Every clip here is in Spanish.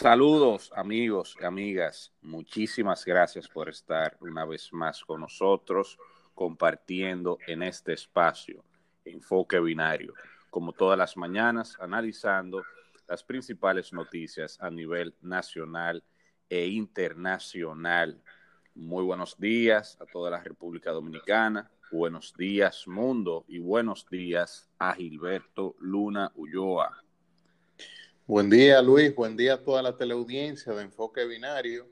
Saludos amigos y amigas, muchísimas gracias por estar una vez más con nosotros compartiendo en este espacio Enfoque Binario, como todas las mañanas, analizando las principales noticias a nivel nacional e internacional. Muy buenos días a toda la República Dominicana, buenos días mundo y buenos días a Gilberto Luna Ulloa. Buen día, Luis. Buen día a toda la teleaudiencia de Enfoque Binario.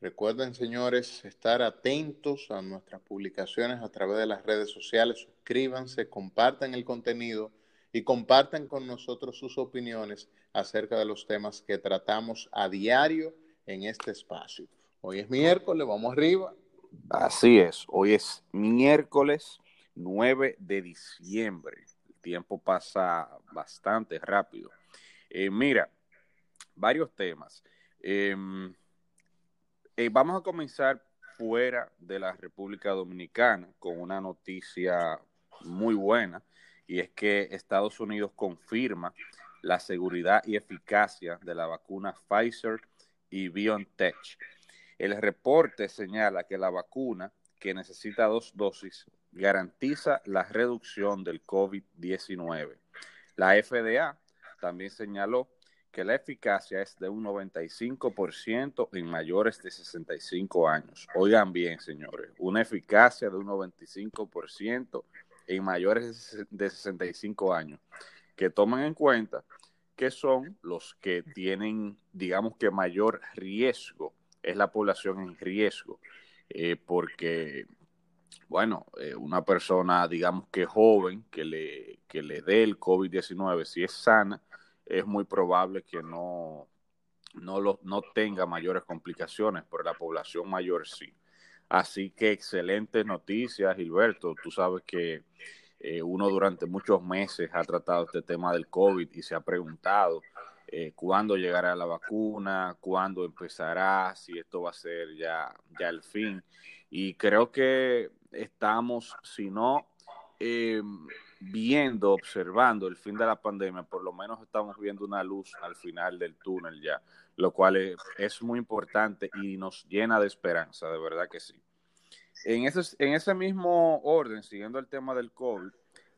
Recuerden, señores, estar atentos a nuestras publicaciones a través de las redes sociales. Suscríbanse, compartan el contenido y compartan con nosotros sus opiniones acerca de los temas que tratamos a diario en este espacio. Hoy es miércoles, vamos arriba. Así es, hoy es miércoles 9 de diciembre. El tiempo pasa bastante rápido. Eh, mira, varios temas. Em, eh, vamos a comenzar fuera de la República Dominicana con una noticia muy buena y es que Estados Unidos confirma la seguridad y eficacia de la vacuna Pfizer y BioNTech. El reporte señala que la vacuna, que necesita dos dosis, garantiza la reducción del COVID-19. La FDA también señaló que la eficacia es de un 95% en mayores de 65 años. Oigan bien, señores, una eficacia de un 95% en mayores de 65 años, que toman en cuenta que son los que tienen, digamos que mayor riesgo, es la población en riesgo, eh, porque, bueno, eh, una persona, digamos que joven, que le, que le dé el COVID-19, si es sana, es muy probable que no, no, lo, no tenga mayores complicaciones, pero la población mayor sí. Así que excelentes noticias, Gilberto. Tú sabes que eh, uno durante muchos meses ha tratado este tema del COVID y se ha preguntado eh, cuándo llegará la vacuna, cuándo empezará, si esto va a ser ya, ya el fin. Y creo que estamos, si no eh, viendo, observando el fin de la pandemia, por lo menos estamos viendo una luz al final del túnel ya, lo cual es, muy importante y nos llena de esperanza, de verdad que sí. En ese, en ese mismo orden, siguiendo el tema del COVID,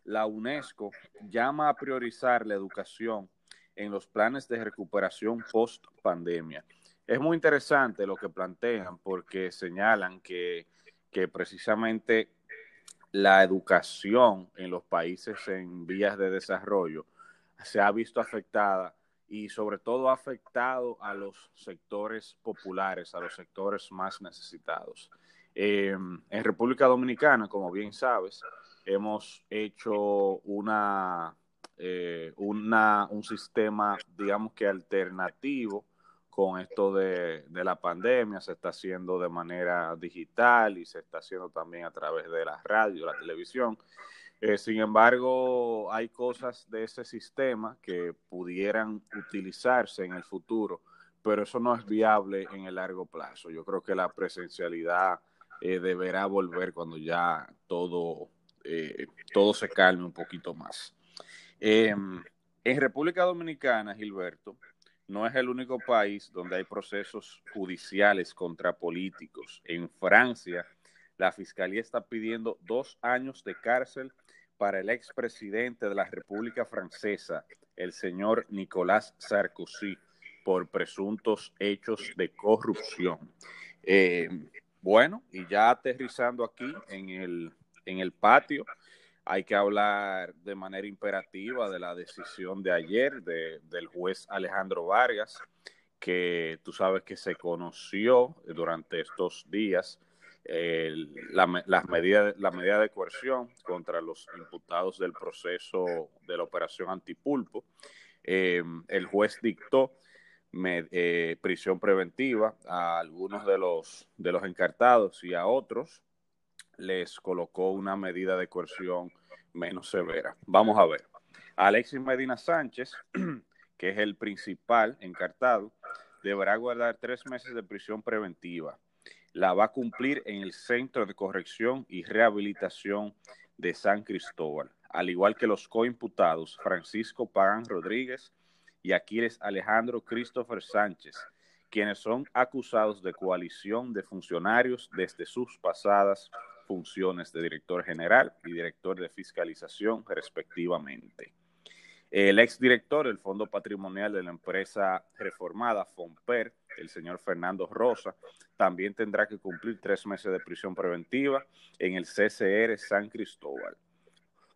la UNESCO llama a priorizar la educación en los planes de recuperación post pandemia. Es muy interesante lo que plantean porque señalan que, que precisamente la educación en los países en vías de desarrollo se ha visto afectada y sobre todo ha afectado a los sectores populares, a los sectores más necesitados. Em, en República Dominicana, como bien sabes, hemos hecho una, eh, una, un sistema, digamos que alternativo con esto de, la pandemia, se está haciendo de manera digital y se está haciendo también a través de la radio, la televisión. Eh, sin embargo, hay cosas de ese sistema que pudieran utilizarse en el futuro, pero eso no es viable en el largo plazo. Yo creo que la presencialidad eh, deberá volver cuando ya todo, eh, todo se calme un poquito más. Em, en República Dominicana, Gilberto, no es el único país donde hay procesos judiciales contra políticos. En Francia, la Fiscalía está pidiendo dos años de cárcel para el expresidente de la República Francesa, el señor Nicolás Sarkozy, por presuntos hechos de corrupción. Eh, bueno, y ya aterrizando aquí en el, en el patio, hay que hablar de manera imperativa de la decisión de ayer del juez Alejandro Vargas, que tú sabes que se conoció durante estos días la, medida, la medida de coerción contra los imputados del proceso de la operación antipulpo. Eh, el juez dictó eh, prisión preventiva a algunos de los, de los encartados y a otros les colocó una medida de coerción menos severa. Vamos a ver. Alexis Medina Sánchez, que es el principal encartado, deberá guardar tres meses de prisión preventiva. La va a cumplir en el Centro de Corrección y Rehabilitación de San Cristóbal, al igual que los coimputados Francisco Pagán Rodríguez y Aquiles Alejandro Christopher Sánchez, quienes son acusados de coalición de funcionarios desde sus pasadas funciones de director general y director de fiscalización, respectivamente. El exdirector del Fondo Patrimonial de la empresa reformada, FOMPER, el señor Fernando Rosa, también tendrá que cumplir tres meses de prisión preventiva en el CCR San Cristóbal.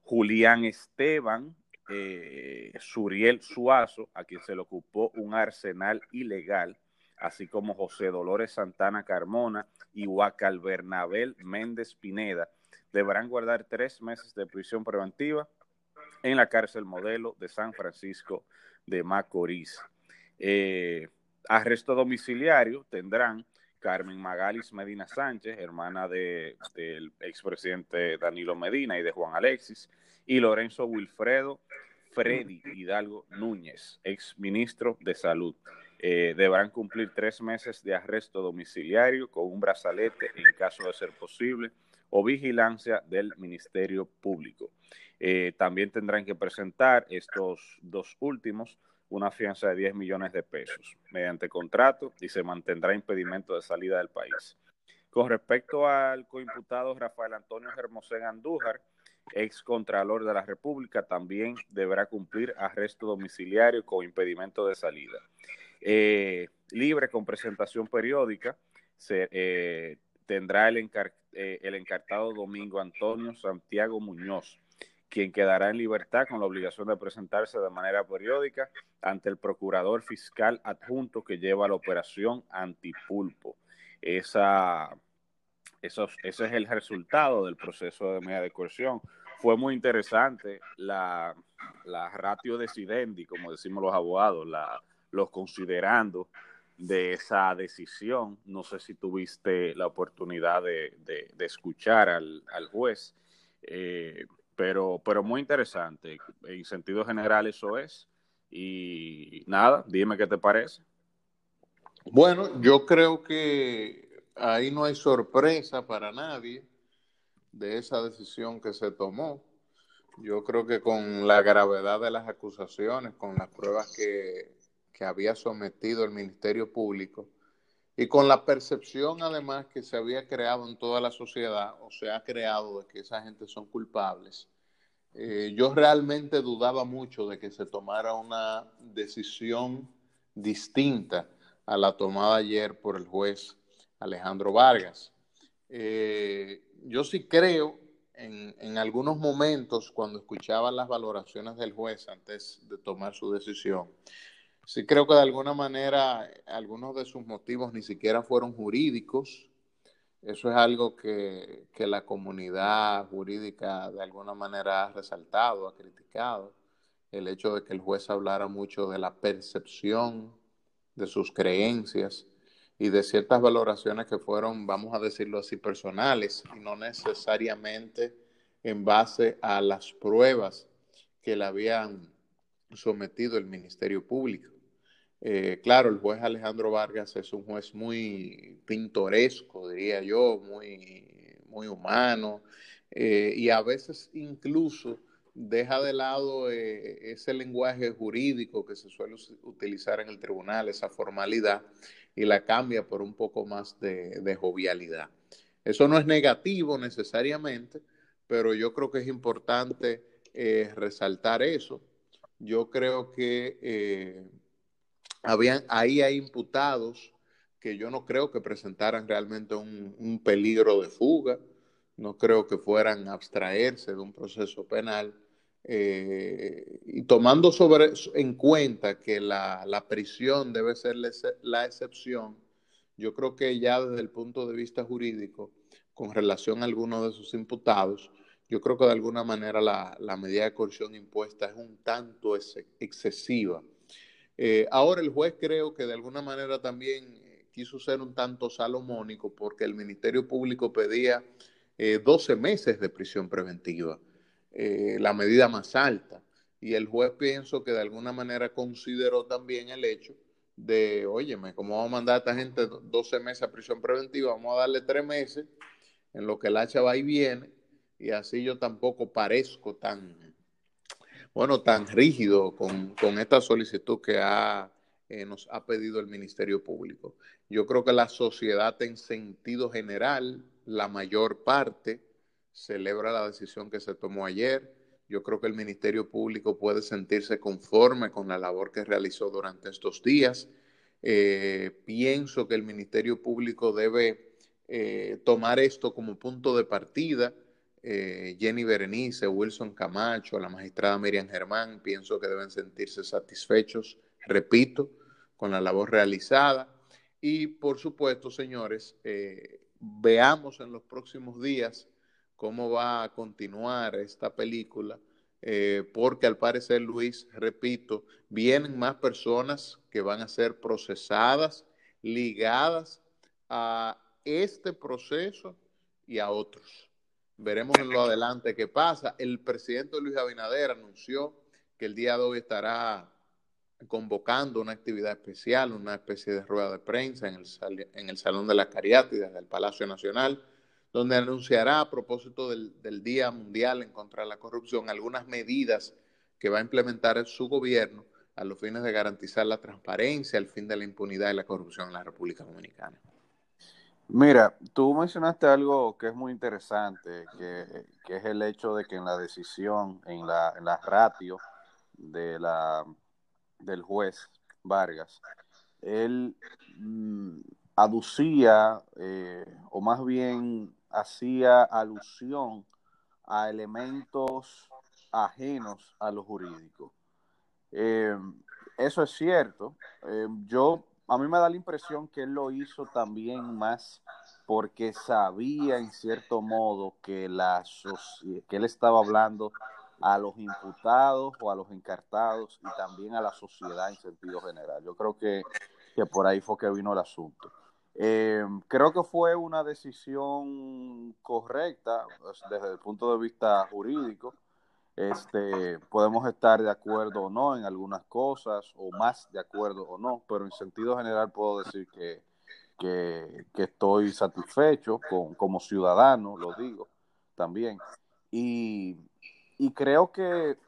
Julián Esteban eh, Suriel Suazo, a quien se le ocupó un arsenal ilegal, así como José Dolores Santana Carmona y Huacal Bernabel Méndez Pineda, deberán guardar tres meses de prisión preventiva en la cárcel modelo de San Francisco de Macorís. Eh, arresto domiciliario tendrán Carmen Magalis Medina Sánchez, hermana del expresidente Danilo Medina y de Juan Alexis, y Lorenzo Wilfredo Freddy Hidalgo Núñez, ex ministro de Salud. Eh, deberán cumplir tres meses de arresto domiciliario con un brazalete en caso de ser posible o vigilancia del Ministerio Público. Eh, también tendrán que presentar estos dos últimos una fianza de 10 millones de pesos mediante contrato y se mantendrá impedimento de salida del país. Con respecto al coimputado Rafael Antonio Hermosén Andújar, ex contralor de la República, también deberá cumplir arresto domiciliario con impedimento de salida. Eh, libre con presentación periódica, se, eh, tendrá el, eh, el encartado Domingo Antonio Santiago Muñoz, quien quedará en libertad con la obligación de presentarse de manera periódica ante el procurador fiscal adjunto que lleva la operación antipulpo. Esa, ese es el resultado del proceso de media de coerción. Fue muy interesante la, la ratio decidendi, como decimos los abogados, la, los considerando de esa decisión. No sé si tuviste la oportunidad de, escuchar al, al juez. Eh, pero, pero muy interesante. En sentido general eso es. Y nada, dime qué te parece. Bueno, yo creo que ahí no hay sorpresa para nadie de esa decisión que se tomó. Yo creo que con la gravedad de las acusaciones, con las pruebas que, que había sometido el Ministerio Público y con la percepción además que se había creado en toda la sociedad o se ha creado de que esa gente son culpables, eh, yo realmente dudaba mucho de que se tomara una decisión distinta a la tomada ayer por el juez Alejandro Vargas. Eh, yo sí creo en, en, algunos momentos cuando escuchaba las valoraciones del juez antes de tomar su decisión, sí creo que de alguna manera algunos de sus motivos ni siquiera fueron jurídicos, eso es algo que, la comunidad jurídica de alguna manera ha resaltado, ha criticado, el hecho de que el juez hablara mucho de la percepción de sus creencias y de ciertas valoraciones que fueron, vamos a decirlo así, personales y no necesariamente en base a las pruebas que le habían sometido el Ministerio Público. Eh, claro, el juez Alejandro Vargas es un juez muy pintoresco, diría yo, muy, muy humano, eh, y a veces incluso deja de lado eh, ese lenguaje jurídico que se suele utilizar en el tribunal, esa formalidad, y la cambia por un poco más de, de jovialidad. Eso no es negativo necesariamente, pero yo creo que es importante resaltar eso. Yo creo que habían, ahí hay imputados que yo no creo que presentaran realmente un, peligro de fuga, no creo que fueran a abstraerse de un proceso penal. Eh, y tomando sobre, en cuenta que la, la prisión debe ser la excepción, yo creo que ya desde el punto de vista jurídico, con relación a algunos de sus imputados, yo creo que de alguna manera la, la medida de coerción impuesta es un tanto excesiva eh, ahora el juez creo que de alguna manera también eh, quiso ser un tanto salomónico porque el Ministerio Público pedía 12 eh, meses de prisión preventiva, la medida más alta. Y el juez pienso que de alguna manera consideró también el hecho de, óyeme, ¿cómo vamos a mandar a esta gente 12 meses a prisión preventiva? Vamos a darle 3 meses en lo que el hacha va y viene y así yo tampoco parezco tan bueno, tan rígido con, esta solicitud que ha, eh, nos ha pedido el Ministerio Público. Yo creo que la sociedad en sentido general, la mayor parte, celebra la decisión que se tomó ayer. Yo creo que el Ministerio Público puede sentirse conforme con la labor que realizó durante estos días. Eh, pienso que el Ministerio Público debe eh, tomar esto como punto de partida eh, Jenny Berenice, Wilson Camacho, la magistrada Miriam Germán, pienso que deben sentirse satisfechos, repito, con la labor realizada. Y por supuesto, señores, eh, veamos en los próximos días cómo va a continuar esta película, eh, porque al parecer, Luis, repito, vienen más personas que van a ser procesadas, ligadas a este proceso y a otros. Veremos en lo adelante qué pasa. El presidente Luis Abinader anunció que el día de hoy estará convocando una actividad especial, una especie de rueda de prensa en el, en el Salón de las Cariátidas del Palacio Nacional, donde anunciará a propósito del, del Día Mundial en contra de la Corrupción algunas medidas que va a implementar su gobierno a los fines de garantizar la transparencia, el fin de la impunidad y la corrupción en la República Dominicana. Mira, tú mencionaste algo que es muy interesante, que, es el hecho de que en la decisión, en la, en ratio de la, del juez Vargas, él mm, aducía, eh, o más bien hacía alusión a elementos ajenos a lo jurídico. Eh, eso es cierto. Eh, yo a mí me da la impresión que él lo hizo también más porque sabía en cierto modo que, la que él estaba hablando a los imputados o a los encartados y también a la sociedad en sentido general. Yo creo que, por ahí fue que vino el asunto. Eh, creo que fue una decisión correcta pues, desde el punto de vista jurídico. Este, podemos estar de acuerdo o no en algunas cosas, o más de acuerdo o no, pero en sentido general puedo decir que, que, estoy satisfecho con, como ciudadano, lo digo también. Y, creo que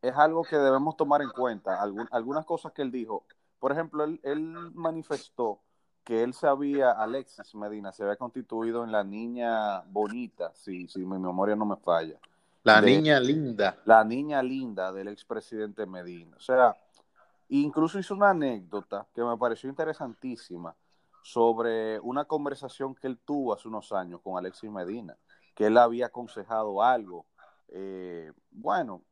es algo que debemos tomar en cuenta. algunas cosas que él dijo, por ejemplo, él, él manifestó que él sabía, Alexis Medina, se había constituido en la niña bonita, si, si mi memoria no me falla la niña linda. La niña linda del expresidente Medina. O sea, incluso hizo una anécdota que me pareció interesantísima sobre una conversación que él tuvo hace unos años con Alexis Medina, que él había aconsejado algo. Eh, bueno,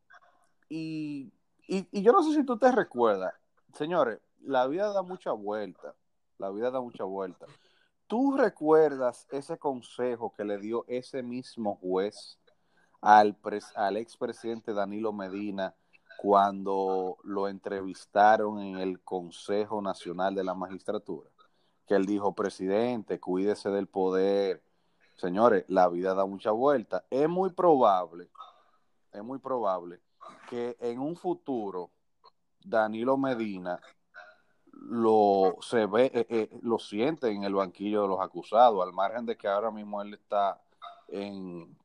y, y, yo no sé si tú te recuerdas, señores, la vida da mucha vuelta, la vida da mucha vuelta. ¿Tú recuerdas ese consejo que le dio ese mismo juez al, al expresidente Danilo Medina cuando lo entrevistaron en el Consejo Nacional de la Magistratura, que él dijo, presidente, cuídese del poder. Señores, la vida da mucha vuelta. Es muy probable, es muy probable que en un futuro Danilo Medina lo se ve, eh, eh, lo siente en el banquillo de los acusados, al margen de que ahora mismo él está en,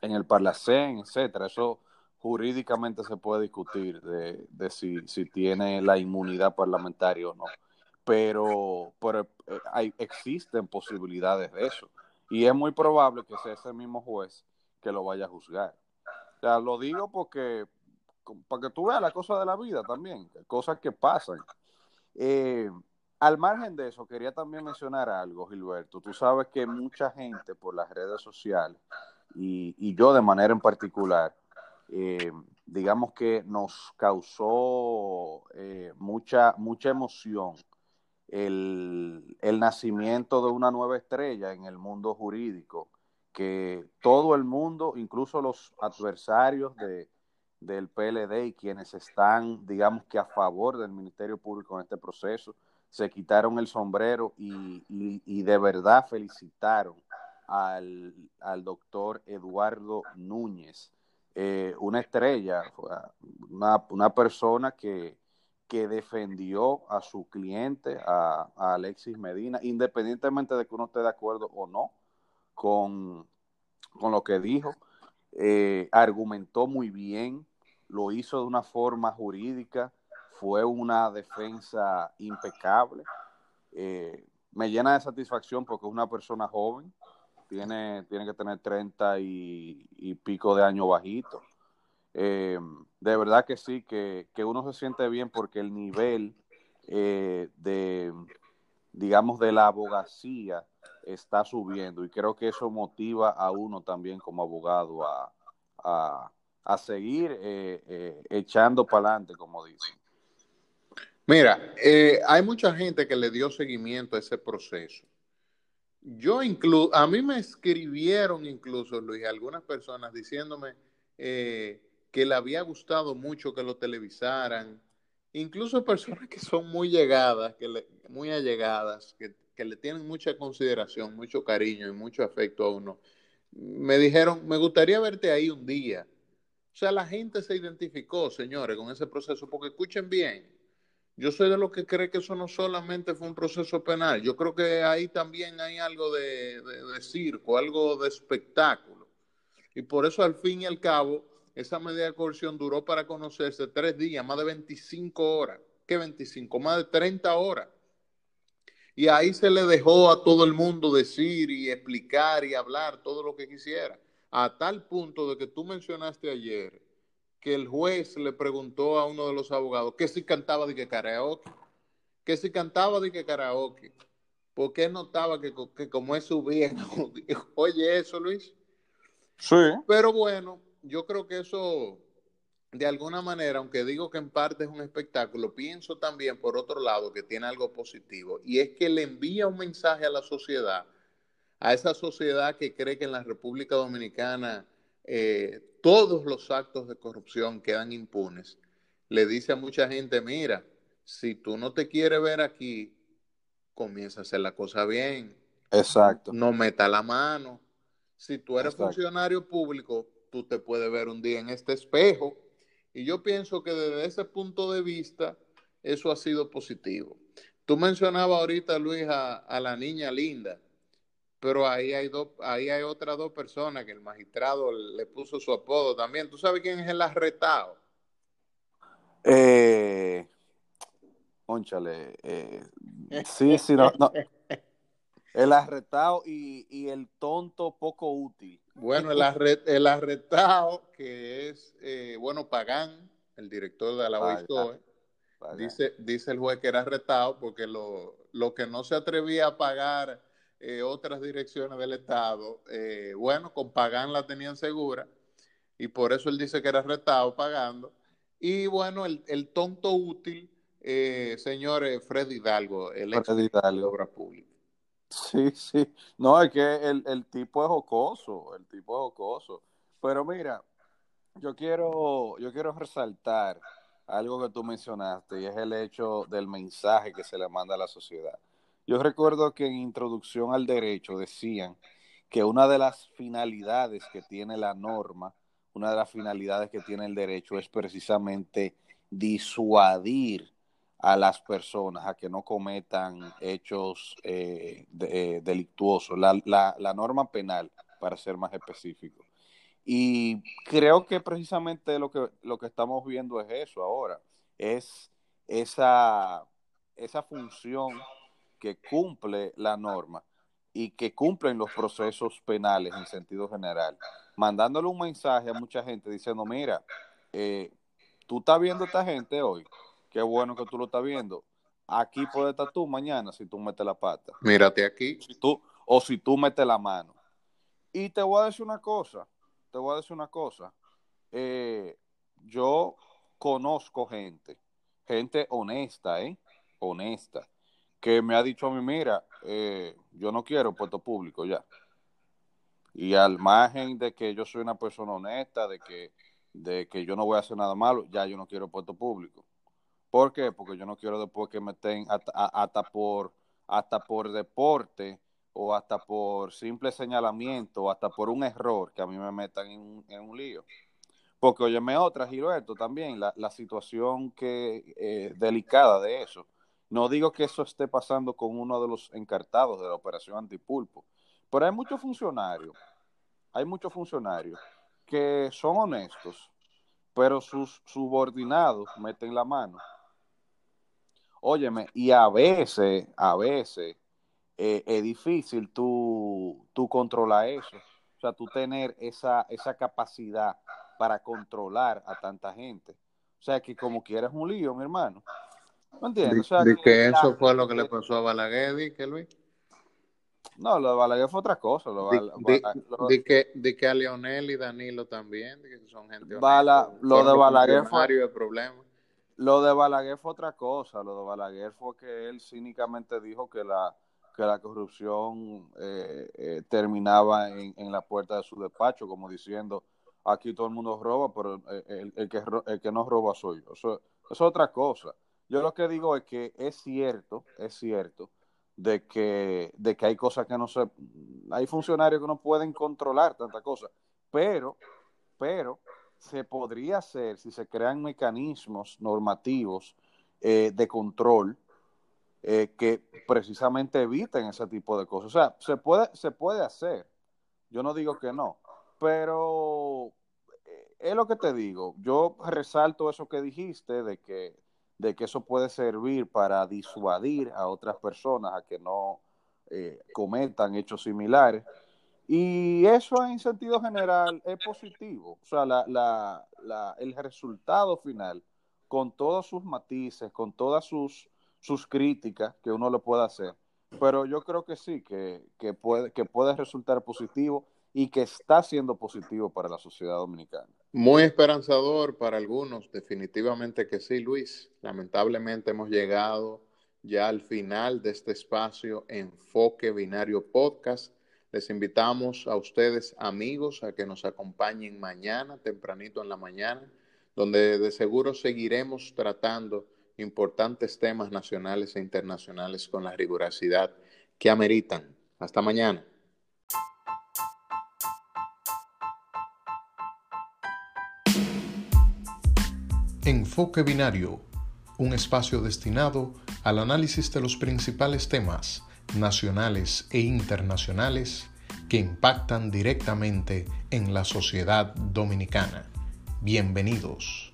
en el Parlacén, etcétera. Eso jurídicamente se puede discutir de, si, tiene la inmunidad parlamentaria o no. Pero, eh, hay, existen posibilidades de eso. Y es muy probable que sea ese mismo juez que lo vaya a juzgar. O lo digo porque, para que tú veas la cosa de la vida también, cosas que pasan. Eh, al margen de eso, quería también mencionar algo, Gilberto. Tú sabes que mucha gente por las redes sociales y, yo de manera en particular, eh, digamos que nos causó eh, mucha, mucha emoción el, nacimiento de una nueva estrella en el mundo jurídico, que todo el mundo, incluso los adversarios de, del PLD y quienes están, digamos que a favor del Ministerio Público en este proceso, se quitaron el sombrero y, y de verdad felicitaron al, al doctor Eduardo Núñez, eh, una estrella, una, una persona que, que, defendió a su cliente, a, Alexis Medina, independientemente de que uno esté de acuerdo o no con, con lo que dijo, eh, argumentó muy bien, lo hizo de una forma jurídica, fue una defensa impecable. Eh, me llena de satisfacción porque es una persona joven, tiene, tiene que tener 30 y, pico de años bajito. Eh, de verdad que sí, que, uno se siente bien porque el nivel eh, de, digamos, de la abogacía está subiendo y creo que eso motiva a uno también como abogado a, seguir eh, echando para adelante, como dicen. Mira, hay mucha gente que le dio seguimiento a ese proceso yo incluso, a mí me escribieron incluso, Luis, algunas personas diciéndome eh, que le había gustado mucho que lo televisaran, incluso personas que son muy llegadas, que le, muy allegadas, que, que le tienen mucha consideración, mucho cariño y mucho afecto a uno, me dijeron, me gustaría verte ahí un día. O sea, la gente se identificó, señores, con ese proceso, porque escuchen bien, yo soy de los que cree que eso no solamente fue un proceso penal. Yo creo que ahí también hay algo de, circo, algo de espectáculo. Y por eso, al fin y al cabo, esa medida de coerción duró para conocerse tres días, más de 25 horas. ¿Qué 25? Más de 30 horas. Y ahí se le dejó a todo el mundo decir y explicar y hablar todo lo que quisiera. A tal punto de que tú mencionaste ayer que el juez le preguntó a uno de los abogados que si cantaba de que karaoke, que si cantaba de que karaoke, ¿por qué notaba que, que como es su viejo? Oye, eso, Luis. Sí. Pero bueno, yo creo que eso, de alguna manera, aunque digo que en parte es un espectáculo, pienso también, por otro lado, que tiene algo positivo, y es que le envía un mensaje a la sociedad, a esa sociedad que cree que en la República Dominicana eh, todos los actos de corrupción quedan impunes, le dice a mucha gente, mira, si tú no te quieres ver aquí, comienza a hacer la cosa bien. Exacto. No meta la mano. Si tú eres funcionario público, tú te puedes ver un día en este espejo. Y yo pienso que desde ese punto de vista, eso ha sido positivo. Tú mencionabas ahorita, Luis, a la niña linda pero ahí hay dos, ahí hay otras dos personas que el magistrado le puso su apodo también. ¿Tú sabes quién es el arretado? Eh, Ónchale, eh, sí, sí, no, El arretado y, el tonto poco útil. Bueno, el, el arretado, que es, eh, bueno, Pagán, el director de la OISCOE, dice, dice el juez que era arretado porque lo, lo que no se atrevía a pagar eh, otras direcciones del Estado, eh, bueno, con Pagán la tenían segura y por eso él dice que era retado pagando. Y bueno, el, tonto útil, eh, señor Fred Hidalgo, el ex de Obra Pública. Sí, sí. No, es que el, el tipo es jocoso, el tipo es jocoso. Pero mira, yo quiero, yo quiero resaltar algo que tú mencionaste y es el hecho del mensaje que se le manda a la sociedad. Yo recuerdo que en Introducción al Derecho decían que una de las finalidades que tiene la norma, una de las finalidades que tiene el derecho es precisamente disuadir a las personas a que no cometan hechos eh, eh, delictuosos, la, la, norma penal, para ser más específico. Y creo que precisamente lo que, lo que estamos viendo es eso ahora, es esa, esa función que cumple la norma y que cumplen los procesos penales en sentido general, mandándole un mensaje a mucha gente diciendo, mira, eh, tú estás viendo a esta gente hoy, qué bueno que tú lo estás viendo, aquí puedes estar tú mañana si tú metes la pata. Mírate aquí. Si tú, o si tú metes la mano. Y te voy a decir una cosa, te voy a decir una cosa. Eh, yo conozco gente, gente honesta, ¿eh? Honesta, que me ha dicho a mí, mira, eh, yo no quiero puesto público ya. Y al margen de que yo soy una persona honesta, de que, de que yo no voy a hacer nada malo, ya yo no quiero puesto público. ¿Por qué? Porque yo no quiero después que me estén hasta, por, hasta por deporte o hasta por simple señalamiento o hasta por un error que a mí me metan en, un lío. Porque, óyeme otra, Gilberto, también la, la situación que eh, delicada de eso no digo que eso esté pasando con uno de los encartados de la operación antipulpo, pero hay muchos funcionarios, hay muchos funcionarios que son honestos, pero sus subordinados meten la mano. Óyeme, y a veces, a veces, eh, es difícil tú, tú controlar eso. O sea, tú tener esa, esa capacidad para controlar a tanta gente. O sea, que como quieres un lío, mi hermano. ¿Me entiendes? O sea, que, eso fue lo que le pasó a Balaguer, que Luis. No, lo de Balaguer fue otra cosa. Lo de, que, de que a Leonel y Danilo también, que son gente Bala, lo de Balaguer fue... De problema. Lo de Balaguer fue otra cosa. Lo de Balaguer fue que él cínicamente dijo que la, que la corrupción eh, eh, terminaba en, en, la puerta de su despacho, como diciendo, aquí todo el mundo roba, pero el, el, que, el que no roba soy yo. Eso, eso es otra cosa. Yo lo que digo es que es cierto, es cierto de que, de que hay cosas que no se, hay funcionarios que no pueden controlar tantas cosas, pero, pero se podría hacer si se crean mecanismos normativos eh, de control eh, que precisamente eviten ese tipo de cosas. O sea, se puede, se puede hacer. Yo no digo que no, pero eh, es lo que te digo. Yo resalto eso que dijiste de que de que eso puede servir para disuadir a otras personas a que no eh, cometan hechos similares. Y eso en sentido general es positivo. O sea, la, la, la, el resultado final, con todos sus matices, con todas sus, sus críticas que uno le puede hacer, pero yo creo que sí, que, que, puede, que puede resultar positivo y que está siendo positivo para la sociedad dominicana. Muy esperanzador para algunos, definitivamente que sí, Luis. Lamentablemente hemos llegado ya al final de este espacio Enfoque Binario Podcast. Les invitamos a ustedes, amigos, a que nos acompañen mañana, tempranito en la mañana, donde de seguro seguiremos tratando importantes temas nacionales e internacionales con la rigurosidad que ameritan. Hasta mañana. Enfoque Binario, un espacio destinado al análisis de los principales temas nacionales e internacionales que impactan directamente en la sociedad dominicana. Bienvenidos.